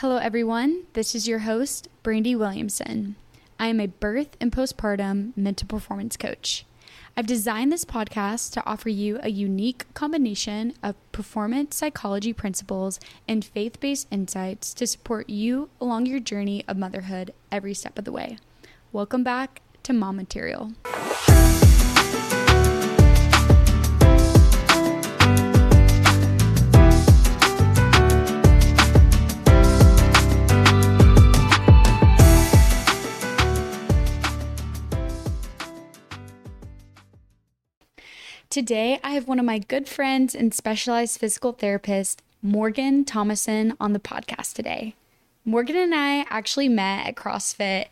Hello, everyone. This is your host, Brandy Williamson. I am a birth and postpartum mental performance coach. I've designed this podcast to offer you a unique combination of performance psychology principles and faith based insights to support you along your journey of motherhood every step of the way. Welcome back to Mom Material. Today, I have one of my good friends and specialized physical therapist, Morgan Thomason, on the podcast today. Morgan and I actually met at CrossFit,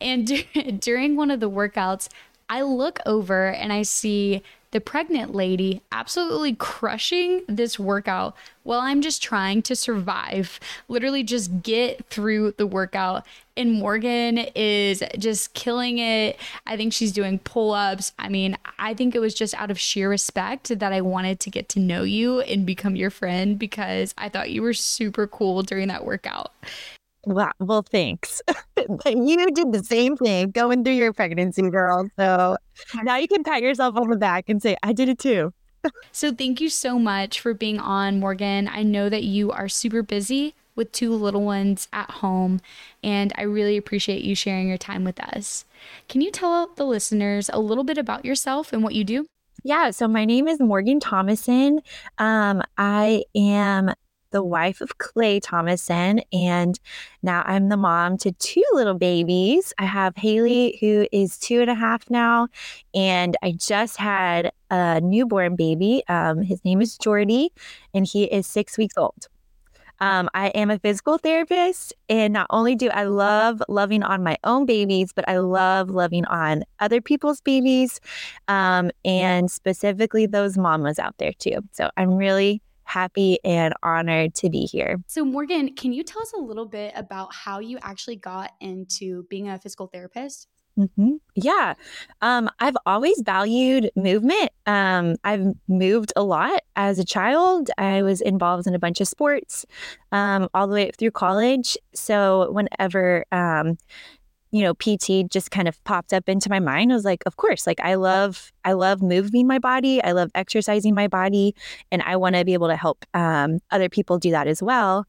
and during one of the workouts, I look over and I see the pregnant lady absolutely crushing this workout while I'm just trying to survive, literally just get through the workout. And Morgan is just killing it. I think she's doing pull ups. I mean, I think it was just out of sheer respect that I wanted to get to know you and become your friend because I thought you were super cool during that workout. Wow. Well, thanks. you did the same thing going through your pregnancy, girl. So now you can pat yourself on the back and say, I did it too. So thank you so much for being on, Morgan. I know that you are super busy with two little ones at home, and I really appreciate you sharing your time with us. Can you tell the listeners a little bit about yourself and what you do? Yeah, so my name is Morgan Thomason. Um, I am the wife of Clay Thomason, and now I'm the mom to two little babies. I have Haley, who is two and a half now, and I just had a newborn baby. Um, his name is Jordy, and he is six weeks old. Um, I am a physical therapist, and not only do I love loving on my own babies, but I love loving on other people's babies, um, and specifically those mamas out there too. So I'm really happy and honored to be here. So, Morgan, can you tell us a little bit about how you actually got into being a physical therapist? Mm-hmm. Yeah. Um, I've always valued movement. Um, I've moved a lot as a child. I was involved in a bunch of sports um, all the way through college. So, whenever um, you know, PT just kind of popped up into my mind. I was like, of course, like I love, I love moving my body. I love exercising my body, and I want to be able to help um, other people do that as well.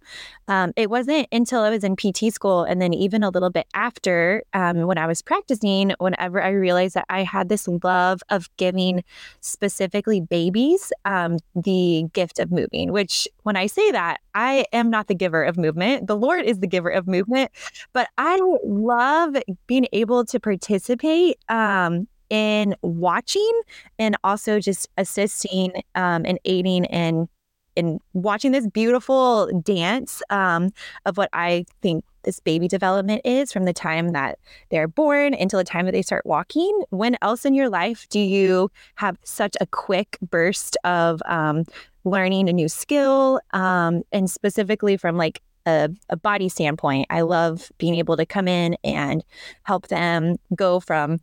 Um, it wasn't until I was in PT school, and then even a little bit after, um, when I was practicing, whenever I realized that I had this love of giving specifically babies um, the gift of moving. Which, when I say that, I am not the giver of movement. The Lord is the giver of movement, but I love love being able to participate um, in watching and also just assisting um, and aiding in in watching this beautiful dance um, of what I think this baby development is from the time that they're born until the time that they start walking. When else in your life do you have such a quick burst of um, learning a new skill, um, and specifically from like a, a body standpoint, I love being able to come in and help them go from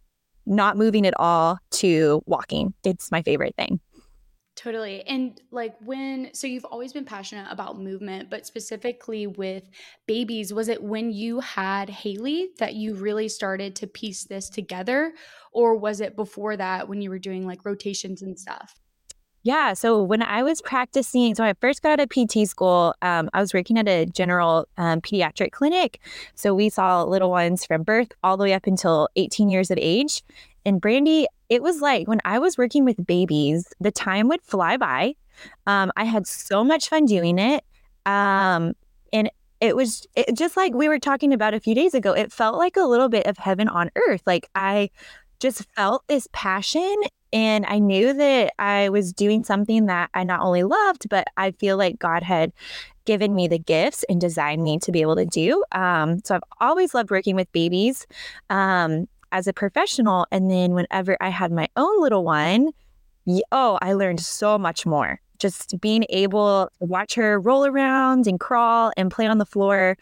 not moving at all to walking. It's my favorite thing. Totally. And like when, so you've always been passionate about movement, but specifically with babies, was it when you had Haley that you really started to piece this together? Or was it before that when you were doing like rotations and stuff? Yeah. So when I was practicing, so I first got out of PT school, um, I was working at a general um, pediatric clinic. So we saw little ones from birth all the way up until 18 years of age. And Brandy, it was like when I was working with babies, the time would fly by. Um, I had so much fun doing it. Um, and it was it, just like we were talking about a few days ago. It felt like a little bit of heaven on earth. Like I just felt this passion and I knew that I was doing something that I not only loved, but I feel like God had given me the gifts and designed me to be able to do. Um, so I've always loved working with babies um, as a professional. And then whenever I had my own little one, oh, I learned so much more. Just being able to watch her roll around and crawl and play on the floor.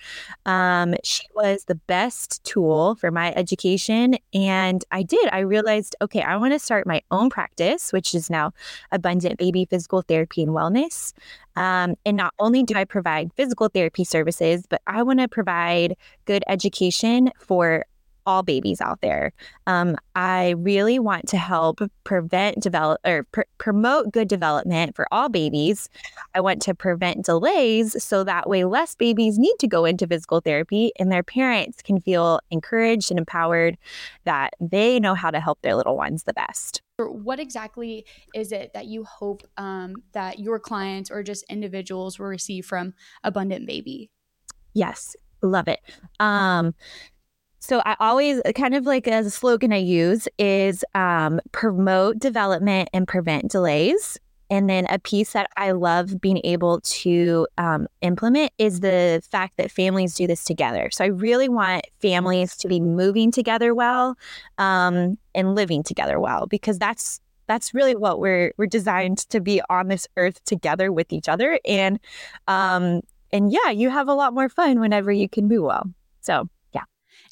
Um, she was the best tool for my education. And I did. I realized, okay, I want to start my own practice, which is now Abundant Baby Physical Therapy and Wellness. Um, and not only do I provide physical therapy services, but I want to provide good education for all babies out there. Um, I really want to help prevent develop or pr- promote good development for all babies. I want to prevent delays so that way less babies need to go into physical therapy and their parents can feel encouraged and empowered that they know how to help their little ones the best. What exactly is it that you hope um, that your clients or just individuals will receive from Abundant Baby? Yes, love it. Um, so I always kind of like a slogan I use is um, promote development and prevent delays. And then a piece that I love being able to um, implement is the fact that families do this together. So I really want families to be moving together well um, and living together well because that's that's really what we're we're designed to be on this earth together with each other and um and yeah you have a lot more fun whenever you can move well so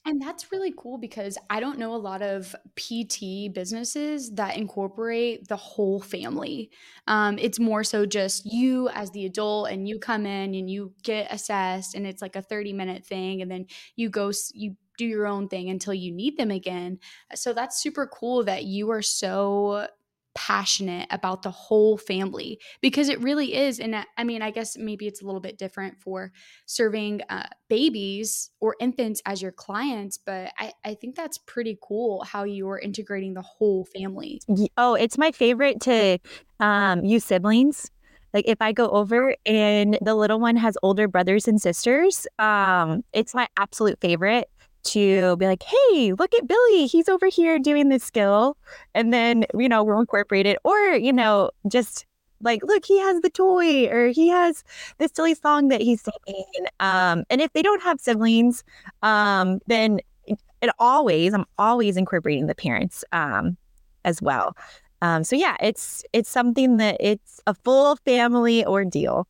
and that's really cool because I don't know a lot of PT businesses that incorporate the whole family. Um, it's more so just you as the adult, and you come in and you get assessed, and it's like a 30 minute thing, and then you go, you do your own thing until you need them again. So that's super cool that you are so passionate about the whole family because it really is. And I mean, I guess maybe it's a little bit different for serving uh, babies or infants as your clients, but I, I think that's pretty cool how you're integrating the whole family. Oh, it's my favorite to um, use siblings. Like if I go over and the little one has older brothers and sisters, um, it's my absolute favorite to be like, hey, look at Billy. He's over here doing this skill. And then, you know, we'll incorporate it. Or, you know, just like, look, he has the toy or he has this silly song that he's singing. Um, and if they don't have siblings, um, then it, always, I'm always incorporating the parents um, as well. Um, so yeah, it's it's something that it's a full family ordeal.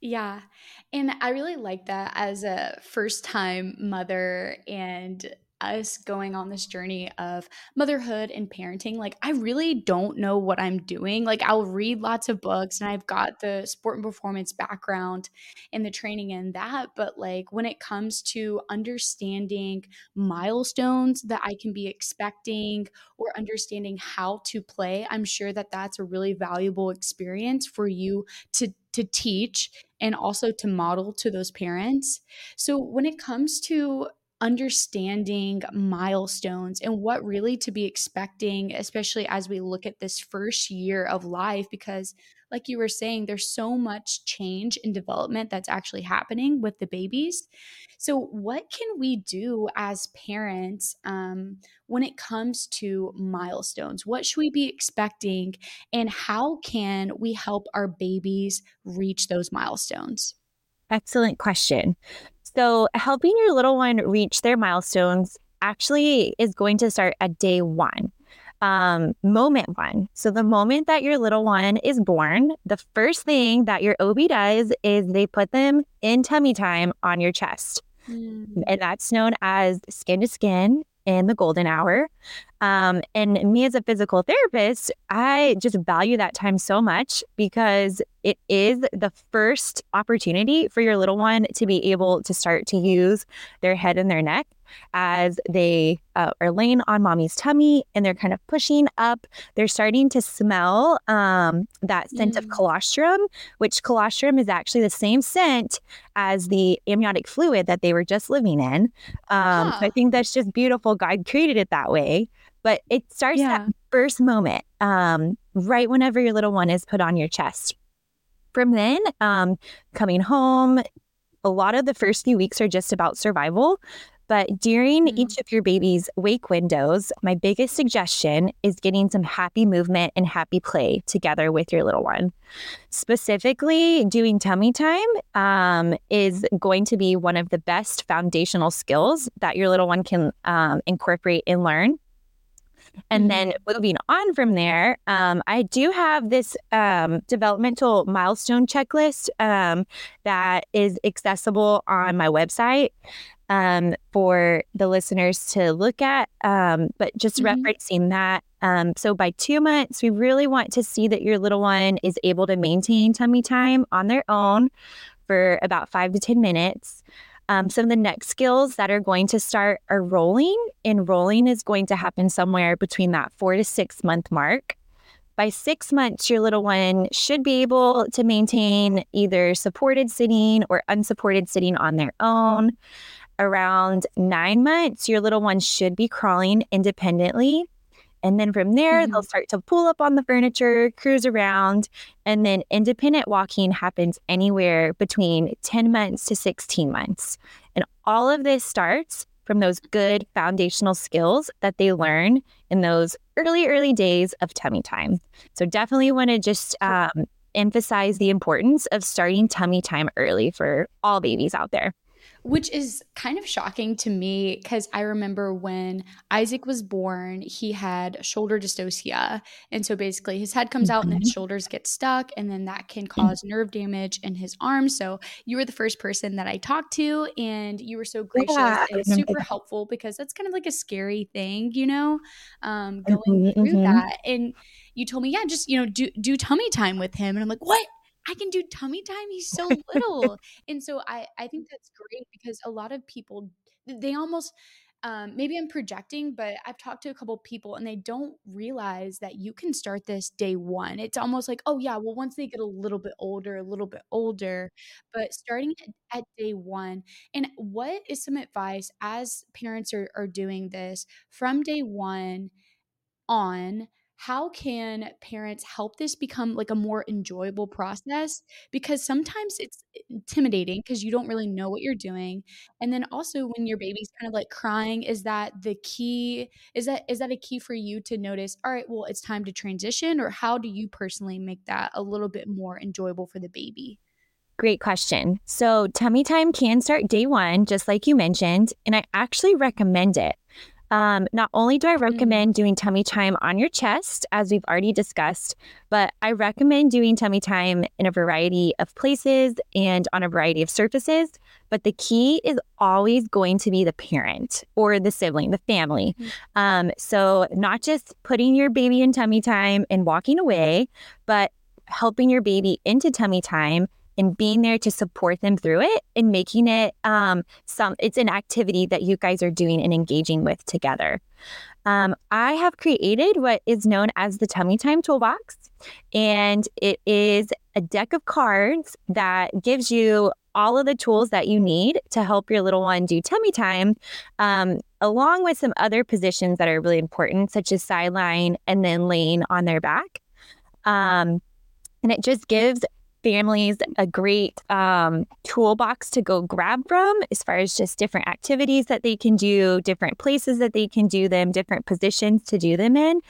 Yeah. And I really like that as a first time mother and us going on this journey of motherhood and parenting, like I really don't know what I'm doing. Like I'll read lots of books and I've got the sport and performance background and the training in that, but like when it comes to understanding milestones that I can be expecting or understanding how to play, I'm sure that that's a really valuable experience for you to to teach and also to model to those parents. So when it comes to understanding milestones and what really to be expecting, especially as we look at this first year of life, because, like you were saying, there's so much change and development that's actually happening with the babies. So, what can we do as parents um, when it comes to milestones? What should we be expecting, and how can we help our babies reach those milestones? Excellent question. So, helping your little one reach their milestones actually is going to start at day one, um, moment one. So, the moment that your little one is born, the first thing that your OB does is they put them in tummy time on your chest. Mm. And that's known as skin to skin in the golden hour. Um, and me as a physical therapist, I just value that time so much because it is the first opportunity for your little one to be able to start to use their head and their neck as they uh, are laying on mommy's tummy and they're kind of pushing up. They're starting to smell um, that scent mm. of colostrum, which colostrum is actually the same scent as the amniotic fluid that they were just living in. Um, huh. So I think that's just beautiful. God created it that way. But it starts yeah. that first moment, um, right whenever your little one is put on your chest. From then, um, coming home, a lot of the first few weeks are just about survival. But during mm-hmm. each of your baby's wake windows, my biggest suggestion is getting some happy movement and happy play together with your little one. Specifically, doing tummy time um, is going to be one of the best foundational skills that your little one can um, incorporate and learn. And mm-hmm. then moving on from there, um, I do have this um, developmental milestone checklist um, that is accessible on my website um, for the listeners to look at. Um, but just mm-hmm. referencing that. Um, so by two months, we really want to see that your little one is able to maintain tummy time on their own for about five to 10 minutes. Um, some of the next skills that are going to start are rolling, and rolling is going to happen somewhere between that four to six month mark. By six months, your little one should be able to maintain either supported sitting or unsupported sitting on their own. Around nine months, your little one should be crawling independently. And then from there, mm-hmm. they'll start to pull up on the furniture, cruise around, and then independent walking happens anywhere between 10 months to 16 months. And all of this starts from those good foundational skills that they learn in those early, early days of tummy time. So definitely want to just um, emphasize the importance of starting tummy time early for all babies out there which is kind of shocking to me because I remember when Isaac was born, he had shoulder dystocia. And so basically, his head comes out and his mm-hmm. shoulders get stuck, and then that can cause nerve damage in his arms. So you were the first person that I talked to, and you were so gracious yeah, and super helpful because that's kind of like a scary thing, you know, um, going mm-hmm, through mm-hmm. that. And you told me, yeah, just, you know, do, do tummy time with him. And I'm like, what? I can do tummy time. He's so little. and so I, I think that's great because a lot of people, they almost, um, maybe I'm projecting, but I've talked to a couple people and they don't realize that you can start this day one. It's almost like, oh, yeah, well, once they get a little bit older, a little bit older, but starting at, at day one. And what is some advice as parents are, are doing this from day one on? How can parents help this become like a more enjoyable process because sometimes it's intimidating because you don't really know what you're doing and then also when your baby's kind of like crying is that the key is that is that a key for you to notice all right well it's time to transition or how do you personally make that a little bit more enjoyable for the baby Great question. So, tummy time can start day one, just like you mentioned, and I actually recommend it. Um, not only do I mm. recommend doing tummy time on your chest, as we've already discussed, but I recommend doing tummy time in a variety of places and on a variety of surfaces. But the key is always going to be the parent or the sibling, the family. Mm. Um, so, not just putting your baby in tummy time and walking away, but helping your baby into tummy time and being there to support them through it and making it um, some it's an activity that you guys are doing and engaging with together um, i have created what is known as the tummy time toolbox and it is a deck of cards that gives you all of the tools that you need to help your little one do tummy time, um, along with some other positions that are really important, such as side-lying and then laying on their back. Um, and it just gives families a great um, toolbox to go grab from as far as just different activities that they can do, different places that they can do them, different positions to do them in.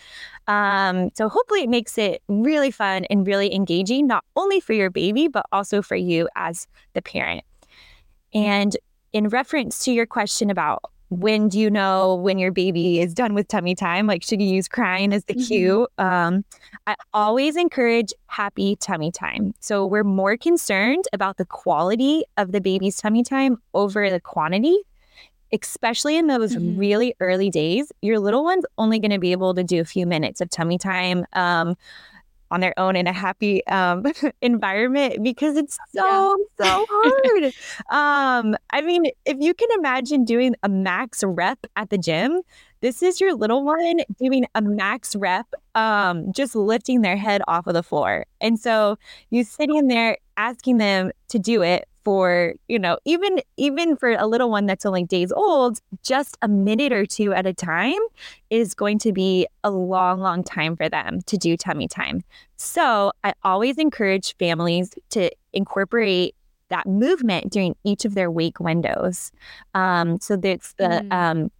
Um, so hopefully it makes it really fun and really engaging, not only for your baby, but also for you as the parent. And in reference to your question about when do you know when your baby is done with tummy time? Like, should you use crying as the mm-hmm. cue? Um, I always encourage happy tummy time. So we're more concerned about the quality of the baby's tummy time over the quantity, especially in those mm-hmm. really early days. Your little one's only going to be able to do a few minutes of tummy time. Um, on their own in a happy um, environment because it's so yeah. so hard. um, I mean, if you can imagine doing a max rep at the gym, this is your little one doing a max rep, um, just lifting their head off of the floor. And so you sitting there asking them to do it for you know even even for a little one that's only days old just a minute or two at a time is going to be a long long time for them to do tummy time so i always encourage families to incorporate that movement during each of their wake windows um, so that's the mm. um,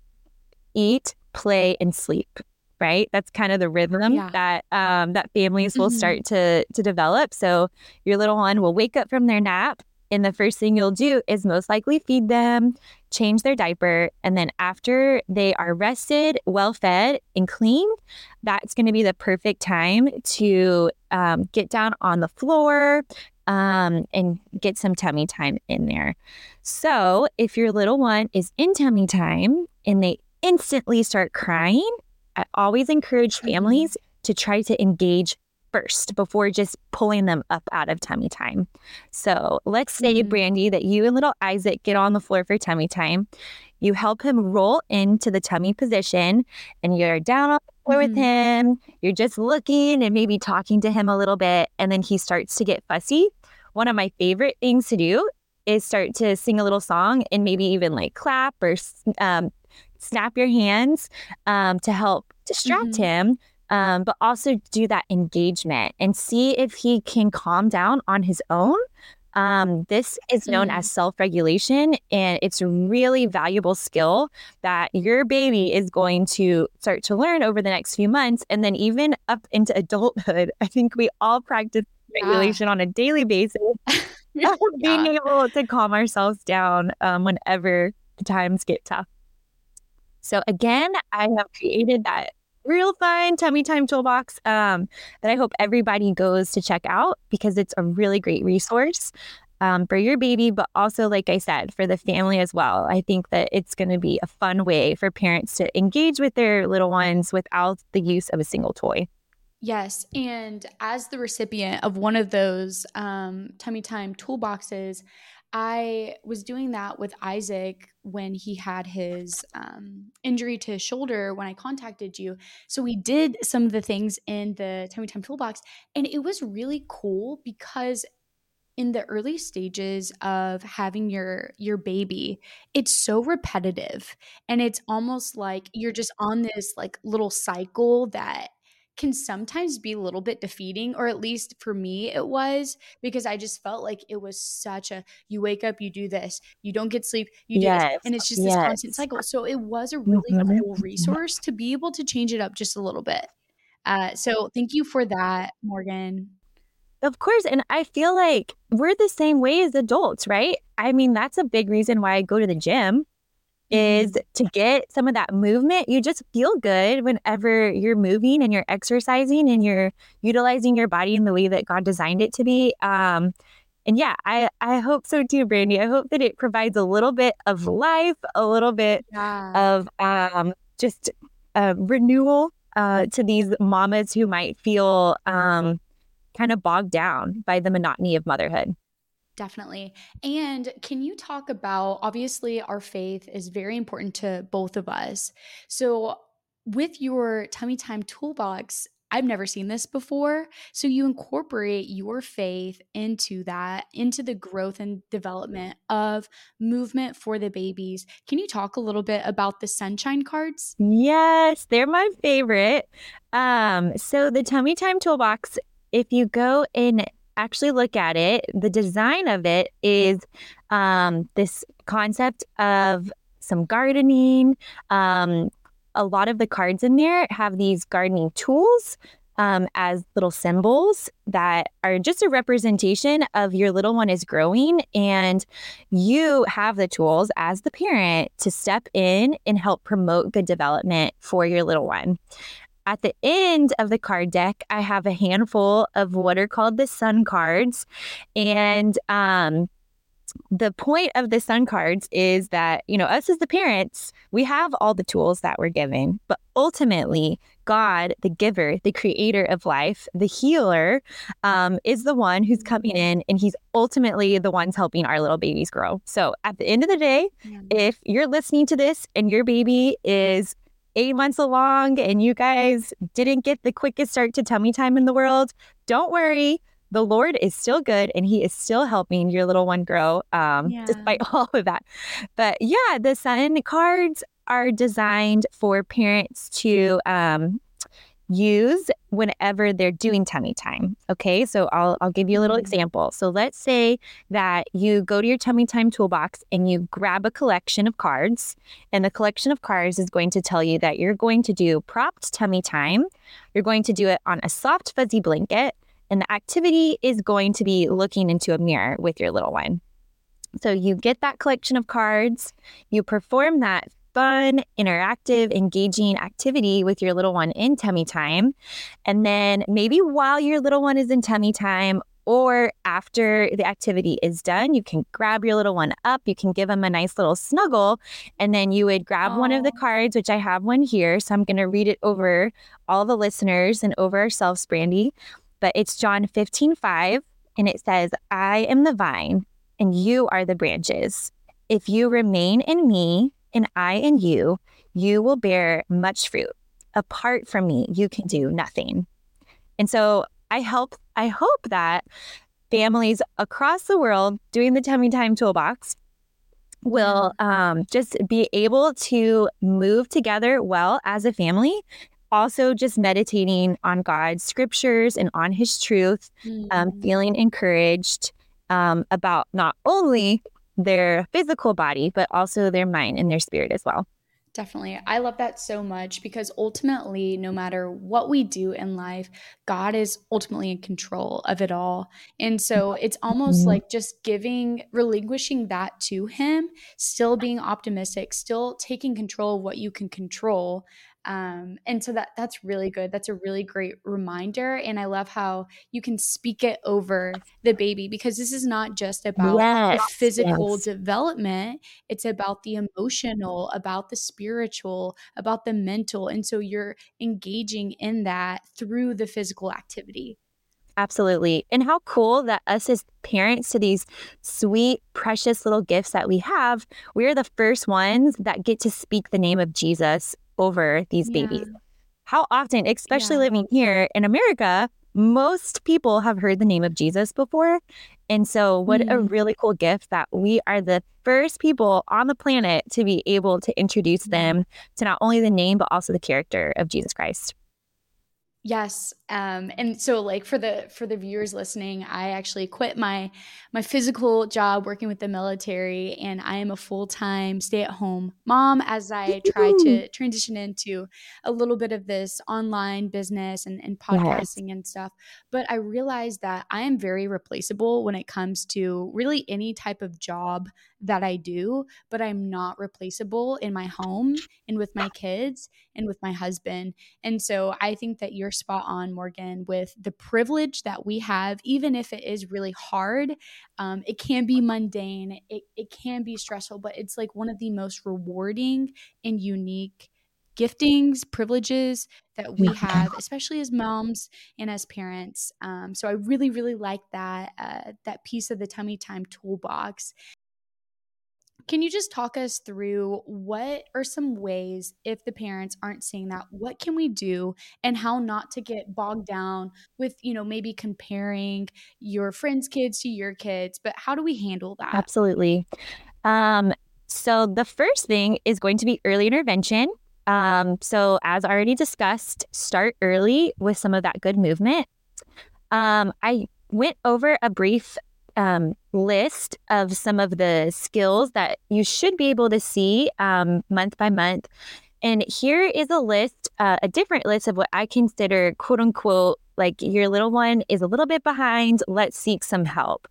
eat play and sleep right? That's kind of the rhythm yeah. that um, that families will mm-hmm. start to to develop. So your little one will wake up from their nap, And the first thing you'll do is most likely feed them, change their diaper. And then after they are rested, well fed, and clean, that's going to be the perfect time to um, get down on the floor um, and get some tummy time in there. So if your little one is in tummy time and they instantly start crying, I always encourage families to try to engage first before just pulling them up out of tummy time. So let's say, mm-hmm. Brandy, that you and little Isaac get on the floor for tummy time. You help him roll into the tummy position and you're down on the floor mm-hmm. with him. You're just looking and maybe talking to him a little bit. And then he starts to get fussy. One of my favorite things to do is start to sing a little song and maybe even like clap or um, snap your hands um, to help distract mm-hmm. him um, but also do that engagement and see if he can calm down on his own. Um, this is known mm. as self regulation, and it's a really valuable skill that your baby is going to start to learn over the next few months. And then, even up into adulthood, I think we all practice regulation yeah. on a daily basis, yeah. being able to calm ourselves down um, whenever the times get tough. So, again, I have created that real fun tummy time toolbox um, that I hope everybody goes to check out because it's a really great resource um, for your baby, but also, like I said, for the family as well. I think that it's going to be a fun way for parents to engage with their little ones without the use of a single toy. Yes. And as the recipient of one of those um, tummy time toolboxes, I was doing that with Isaac when he had his um, injury to his shoulder when I contacted you. So we did some of the things in the Tummy Time Toolbox, and it was really cool because in the early stages of having your your baby it's so repetitive and it's almost like you're just on this like little cycle that can sometimes be a little bit defeating, or at least for me, it was because I just felt like it was such a you wake up, you do this, you don't get sleep, you do yes. this, and it's just yes. this constant cycle. So it was a really mm-hmm. cool resource to be able to change it up just a little bit. Uh, so thank you for that, Morgan. Of course. And I feel like we're the same way as adults, right? I mean, that's a big reason why I go to the gym is mm-hmm. to get some of that movement. You just feel good whenever you're moving and you're exercising and you're utilizing your body in the way that God designed it to be. Um, and yeah, I, I hope so too, Brandy. I hope that it provides a little bit of life, a little bit yeah. of um, just uh, renewal uh, to these mamas who might feel um, kind of bogged down by the monotony of motherhood. Definitely. And can you talk about obviously our faith is very important to both of us. So with your tummy time toolbox, I've never seen this before. So you incorporate your faith into that, into the growth and development of movement for the babies. Can you talk a little bit about the sunshine cards? Yes, they're my favorite. Um, so the tummy time toolbox, if you go in actually look at it, the design of it is um, this concept of some gardening. Um, a lot of the cards in there have these gardening tools um, as little symbols that are just a representation of your little one is growing, and you have the tools as the parent to step in and help promote good development for your little one. At the end of the card deck, I have a handful of what are called the sun cards. And um, the point of the sun cards is that, you know, us as the parents, we have all the tools that we're given, but ultimately, God, the giver, the creator of life, the healer, um, is the one who's coming in and he's ultimately the one's helping our little babies grow. So at the end of the day, yeah. if you're listening to this and your baby is eight months along and you guys didn't get the quickest start to tummy time in the world, don't worry. The Lord is still good and He is still helping your little one grow um, yeah. despite all of that. But yeah, the sun cards are designed for parents to um, use whenever they're doing tummy time. Okay, so I'll, I'll give you a little mm-hmm. example. So let's say that you go to your tummy time toolbox and you grab a collection of cards, and the collection of cards is going to tell you that you're going to do propped tummy time. You're going to do it on a soft, fuzzy blanket, and the activity is going to be looking into a mirror with your little one. So you get that collection of cards, you perform that fun, interactive, engaging activity with your little one in tummy time. And then maybe while your little one is in tummy time or after the activity is done, you can grab your little one up, you can give them a nice little snuggle, and then you would grab Aww. one of the cards, which I have one here. So I'm going to read it over all the listeners and over ourselves, Brandy. But it's John 15, 5, and it says, I am the vine, and you are the branches. If you remain in me, and I in you, you will bear much fruit. Apart from me, you can do nothing. And so I help I hope that families across the world doing the tummy time toolbox will um, just be able to move together well as a family also just meditating on god's scriptures and on his truth um, mm-hmm. um, feeling encouraged um, about not only their physical body but also their mind and their spirit as well Definitely. I love that so much because ultimately, no matter what we do in life, God is ultimately in control of it all. And so it's almost mm-hmm. like just giving, relinquishing that to Him, still being optimistic, still taking control of what you can control, um, and so that that's really good that's a really great reminder and i love how you can speak it over the baby because this is not just about yes, physical yes. development it's about the emotional about the spiritual about the mental and so you're engaging in that through the physical activity Absolutely. And how cool that us as parents to these sweet, precious little gifts that we have, we're the first ones that get to speak the name of Jesus over these yeah. babies. How often, especially yeah. living here in America, most people have heard the name of Jesus before. And so, what mm. a really cool gift that we are the first people on the planet to be able to introduce them to not only the name, but also the character of Jesus Christ. Yes. Um, and so like for the for the viewers listening, I actually quit my my physical job working with the military and I am a full-time stay-at-home mom as I try to transition into a little bit of this online business and, and podcasting yes. and stuff. But I realized that I am very replaceable when it comes to really any type of job that I do, but I'm not replaceable in my home and with my kids and with my husband. And so I think that you're spot on, Morgan, with the privilege that we have, even if it is really hard. Um, it can be mundane, it, it can be stressful, but it's like one of the most rewarding and unique giftings, privileges that we have, especially as moms and as parents. Um, so I really, really like that uh, that piece of the tummy time toolbox. Can you just talk us through what are some ways, if the parents aren't seeing that, what can we do and how not to get bogged down with, you know, maybe comparing your friends' kids to your kids, but how do we handle that? Absolutely. Um, so the first thing is going to be early intervention. Um, so as already discussed, start early with some of that good movement. Um, I went over a brief um, list of some of the skills that you should be able to see um, month by month. And here is a list, uh, a different list of what I consider quote unquote like your little one is a little bit behind. Let's seek some help.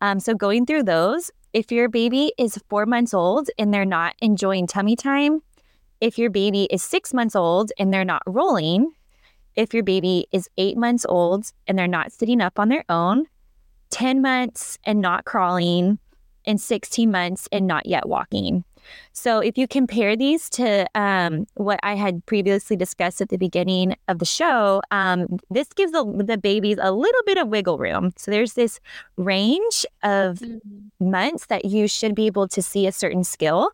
Um, so, going through those, if your baby is four months old and they're not enjoying tummy time, if your baby is six months old and they're not rolling, if your baby is eight months old and they're not sitting up on their own, 10 months and not crawling, and 16 months and not yet walking. So, if you compare these to um, what I had previously discussed at the beginning of the show, um, this gives the, the, babies a little bit of wiggle room. So, there's this range of mm-hmm. months that you should be able to see a certain skill.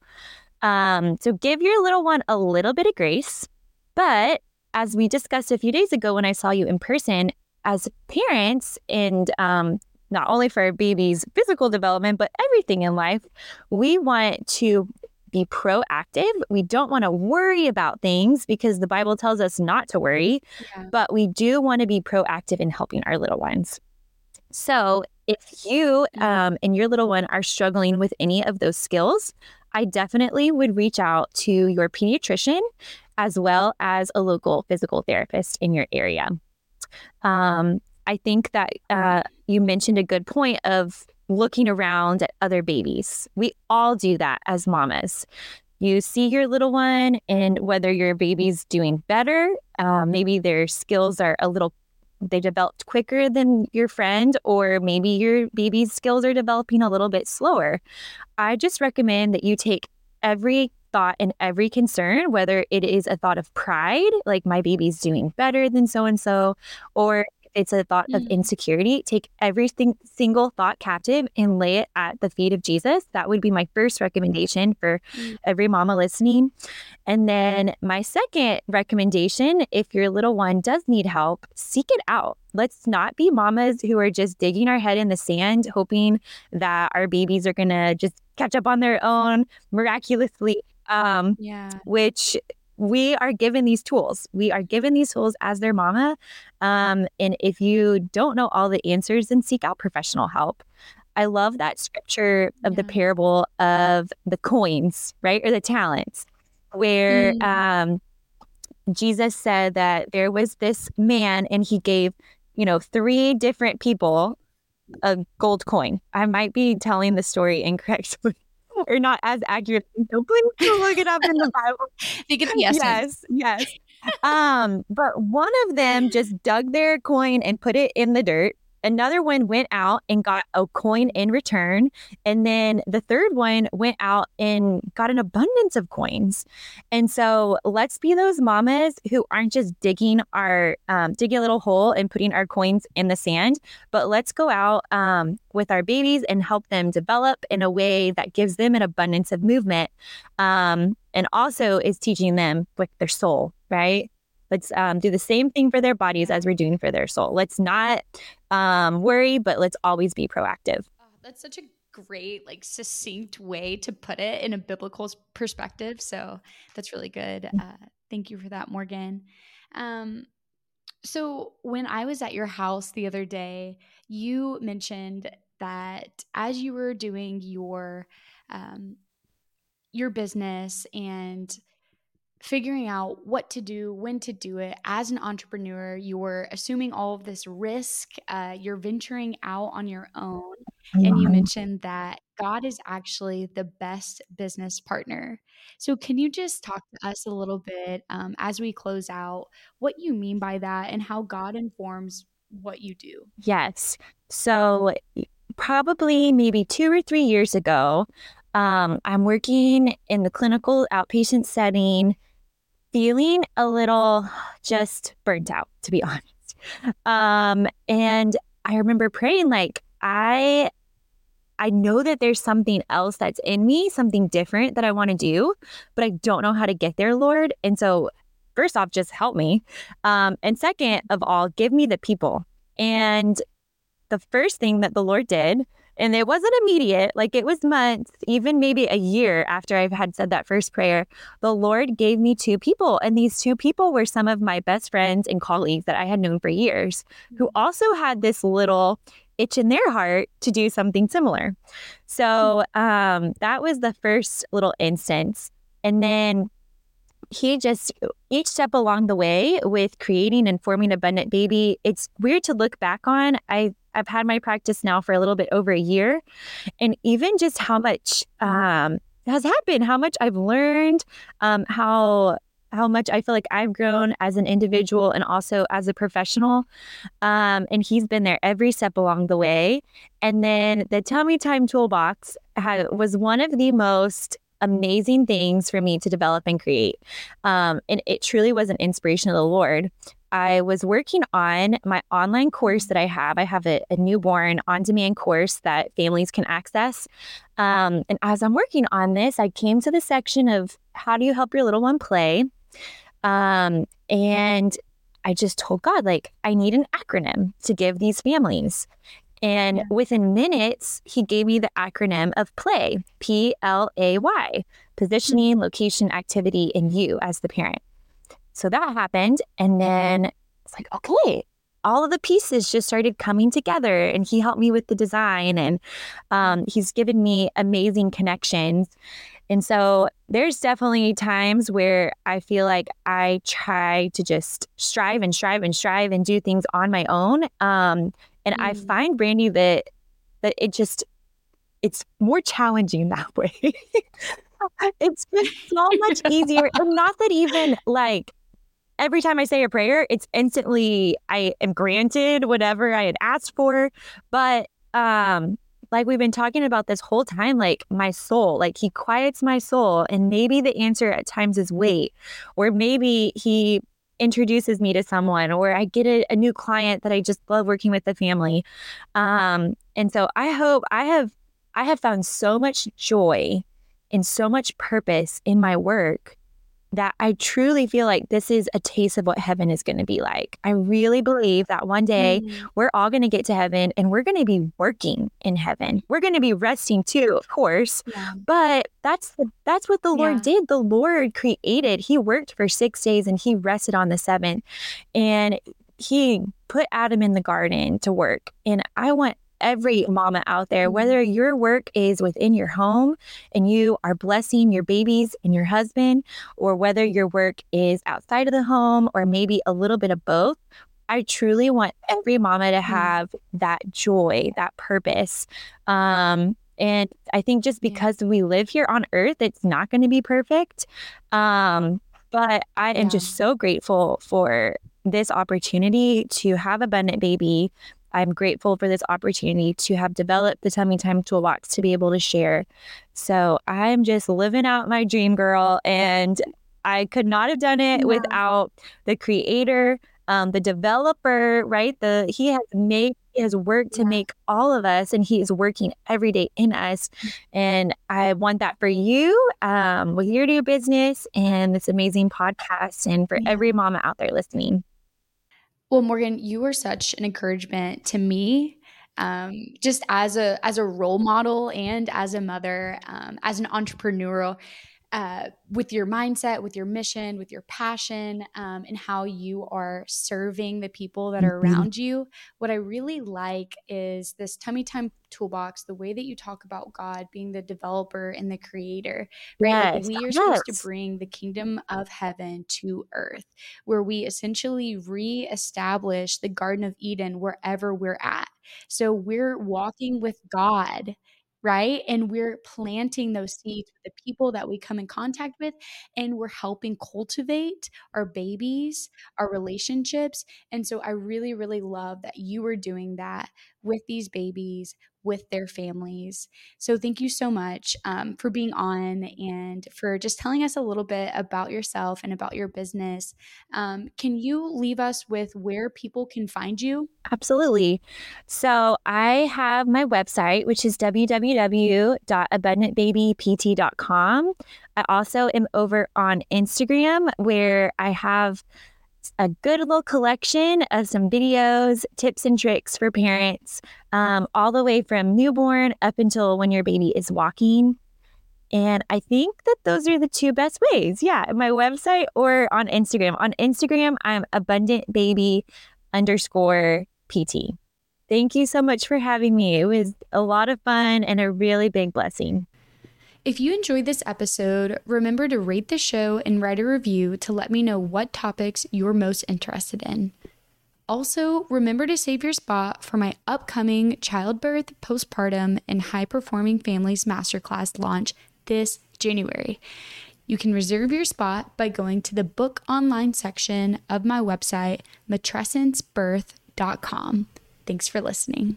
Um, so, give your little one a little bit of grace. But as we discussed a few days ago when I saw you in person, as parents and um, not only for our baby's physical development, but everything in life, we want to be proactive. We don't want to worry about things because the Bible tells us not to worry, yeah. but we do want to be proactive in helping our little ones. So, if you um, and your little one are struggling with any of those skills, I definitely would reach out to your pediatrician as well as a local physical therapist in your area. Um, I think that uh, you mentioned a good point of looking around at other babies. We all do that as mamas. You see your little one, and whether your baby's doing better, um, maybe their skills are a little they developed quicker than your friend, or maybe your baby's skills are developing a little bit slower. I just recommend that you take every thought and every concern, whether it is a thought of pride, like my baby's doing better than so and so, or it's a thought mm. of insecurity, take everything single thought captive and lay it at the feet of Jesus. That would be my first recommendation for mm. every mama listening. And then my second recommendation, if your little one does need help, seek it out. Let's not be mamas who are just digging our head in the sand, hoping that our babies are going to just catch up on their own miraculously. Um, yeah. Which we are given these tools. We are given these tools as their mama. Um, and if you don't know all the answers, then seek out professional help. I love that scripture of yeah. the parable of the coins, right? Or the talents, where mm. um, Jesus said that there was this man and he gave, you know, three different people a gold coin. I might be telling the story incorrectly or not as accurate. So please look it up in the Bible. Get the essence. Yes, yes. Um, but one of them just dug their coin and put it in the dirt Another one went out and got a coin in return. And then the third one went out and got an abundance of coins. And so let's be those mamas who aren't just digging our, um, digging a little hole and putting our coins in the sand, but let's go out um, with our babies and help them develop in a way that gives them an abundance of movement. Um, and also is teaching them with their soul, right? Let's um, do the same thing for their bodies as we're doing for their soul. Let's not um, worry, but let's always be proactive. Oh, that's such a great, like, succinct way to put it in a biblical perspective. So that's really good. Mm. Uh, thank you for that, Morgan. Um, so when I was at your house the other day, you mentioned that as you were doing your um, your business and figuring out what to do, when to do it. As an entrepreneur, you're assuming all of this risk, uh, you're venturing out on your own. And you mentioned that God is actually the best business partner. So, can you just talk to us a little bit um, as we close out what you mean by that and how God informs what you do? Yes. So, probably maybe two or three years ago, um, I'm working in the clinical outpatient setting feeling a little just burnt out, to be honest. Um, and I remember praying, like, I I know that there's something else that's in me, something different that I want to do, but I don't know how to get there, Lord. And so, first off, just help me. Um, and second of all, give me the people. And the first thing that the Lord did and it wasn't immediate, like it was months, even maybe a year after I had said that first prayer. The Lord gave me two people. And these two people were some of my best friends and colleagues that I had known for years who mm. also had this little itch in their heart to do something similar. So um, that was the first little instance. And then he just each step along the way with creating and forming abundant baby it's weird to look back on i I've had my practice now for a little bit over a year. And even just how much um, has happened, how much I've learned, um, how how much I feel like I've grown as an individual and also as a professional. Um, and he's been there every step along the way. And then the Tummy Time Toolbox had, was one of the most amazing things for me to develop and create. Um, and it truly was an inspiration of the Lord. I was working on my online course that I have. I have a, a newborn on demand course that families can access. Um, and as I'm working on this, I came to the section of how do you help your little one play? Um, and I just told God, like, I need an acronym to give these families. And within minutes, he gave me the acronym of PLAY, P L A Y, positioning, location, activity, and you as the parent. So that happened. And then it's like, okay, all of the pieces just started coming together. And he helped me with the design and um, he's given me amazing connections. And so there's definitely times where I feel like I try to just strive and strive and strive and do things on my own. Um, and mm. I find, Brandy, that that it just it's more challenging that way. it's been so much easier. and not that even like every time I say a prayer, it's instantly I am granted whatever I had asked for. But um like we've been talking about this whole time, like my soul, like he quiets my soul. And maybe the answer at times is wait, or maybe he introduces me to someone, or I get a, a new client that I just love working with the family. Um, and so I hope I have I have found so much joy and so much purpose in my work that I truly feel like this is a taste of what heaven is going to be like. I really believe that one day mm-hmm. we're all going to get to heaven and we're going to be working in heaven. We're going to be resting too, of course. Yeah. But that's the, that's what the Lord did. The Lord created. He worked for 6 days and he rested on the 7th. And he put Adam in the garden to work. And I want every mama out there, mm-hmm. whether your work is within your home and you are blessing your babies and your husband, or whether your work is outside of the home or maybe a little bit of both. I truly want every mama to mm-hmm. have that joy, that purpose. Um, and I think just because we live here on earth, it's not going to be perfect. Um, but I am yeah. just so grateful for this opportunity to have abundant baby I'm grateful for this opportunity to have developed the Tummy Time Toolbox to be able to share. So I'm just living out my dream, girl. And I could not have done it without the creator, um, the developer, right? The he has made he has worked to make all of us, and he is working every day in us. And I want that for you um, with your new business and this amazing podcast, and for every mama out there listening. Well, Morgan, you were such an encouragement to me um, just as a as a role model and as a mother, um, as an entrepreneurial uh, with your mindset, with your mission, with your passion, um, and how you are serving the people that are mm-hmm. around you. What I really like is this tummy time toolbox, the way that you talk about God being the developer and the creator, right? Yes. Like we are yes. supposed to bring the kingdom of heaven to earth, where we essentially reestablish the Garden of Eden wherever we're at. So we're walking with God right? And we're planting those seeds with the people that we come in contact with, and we're helping cultivate our babies, our relationships. And so I really, really love that you are doing that with these babies, with their families. So thank you so much um, for being on and for just telling us a little bit about yourself and about your business. Um, can you leave us with where people can find you? Absolutely. So I have my website, which is www.abundantbabypt.com. I also am over on Instagram where I have a good little collection of some videos, tips, and tricks for parents, um, all the way from newborn up until when your baby is walking. And I think that those are the two best ways. Yeah, my website or on Instagram. On Instagram, I'm abundant baby underscore PT. Thank you so much for having me. It was a lot of fun and a really big blessing. If you enjoyed this episode, remember to rate the show and write a review to let me know what topics you're most interested in. Also, remember to save your spot for my upcoming childbirth, postpartum, and high performing families masterclass launch this January. You can reserve your spot by going to the book online section of my website, matrescencebirth.com. Thanks for listening.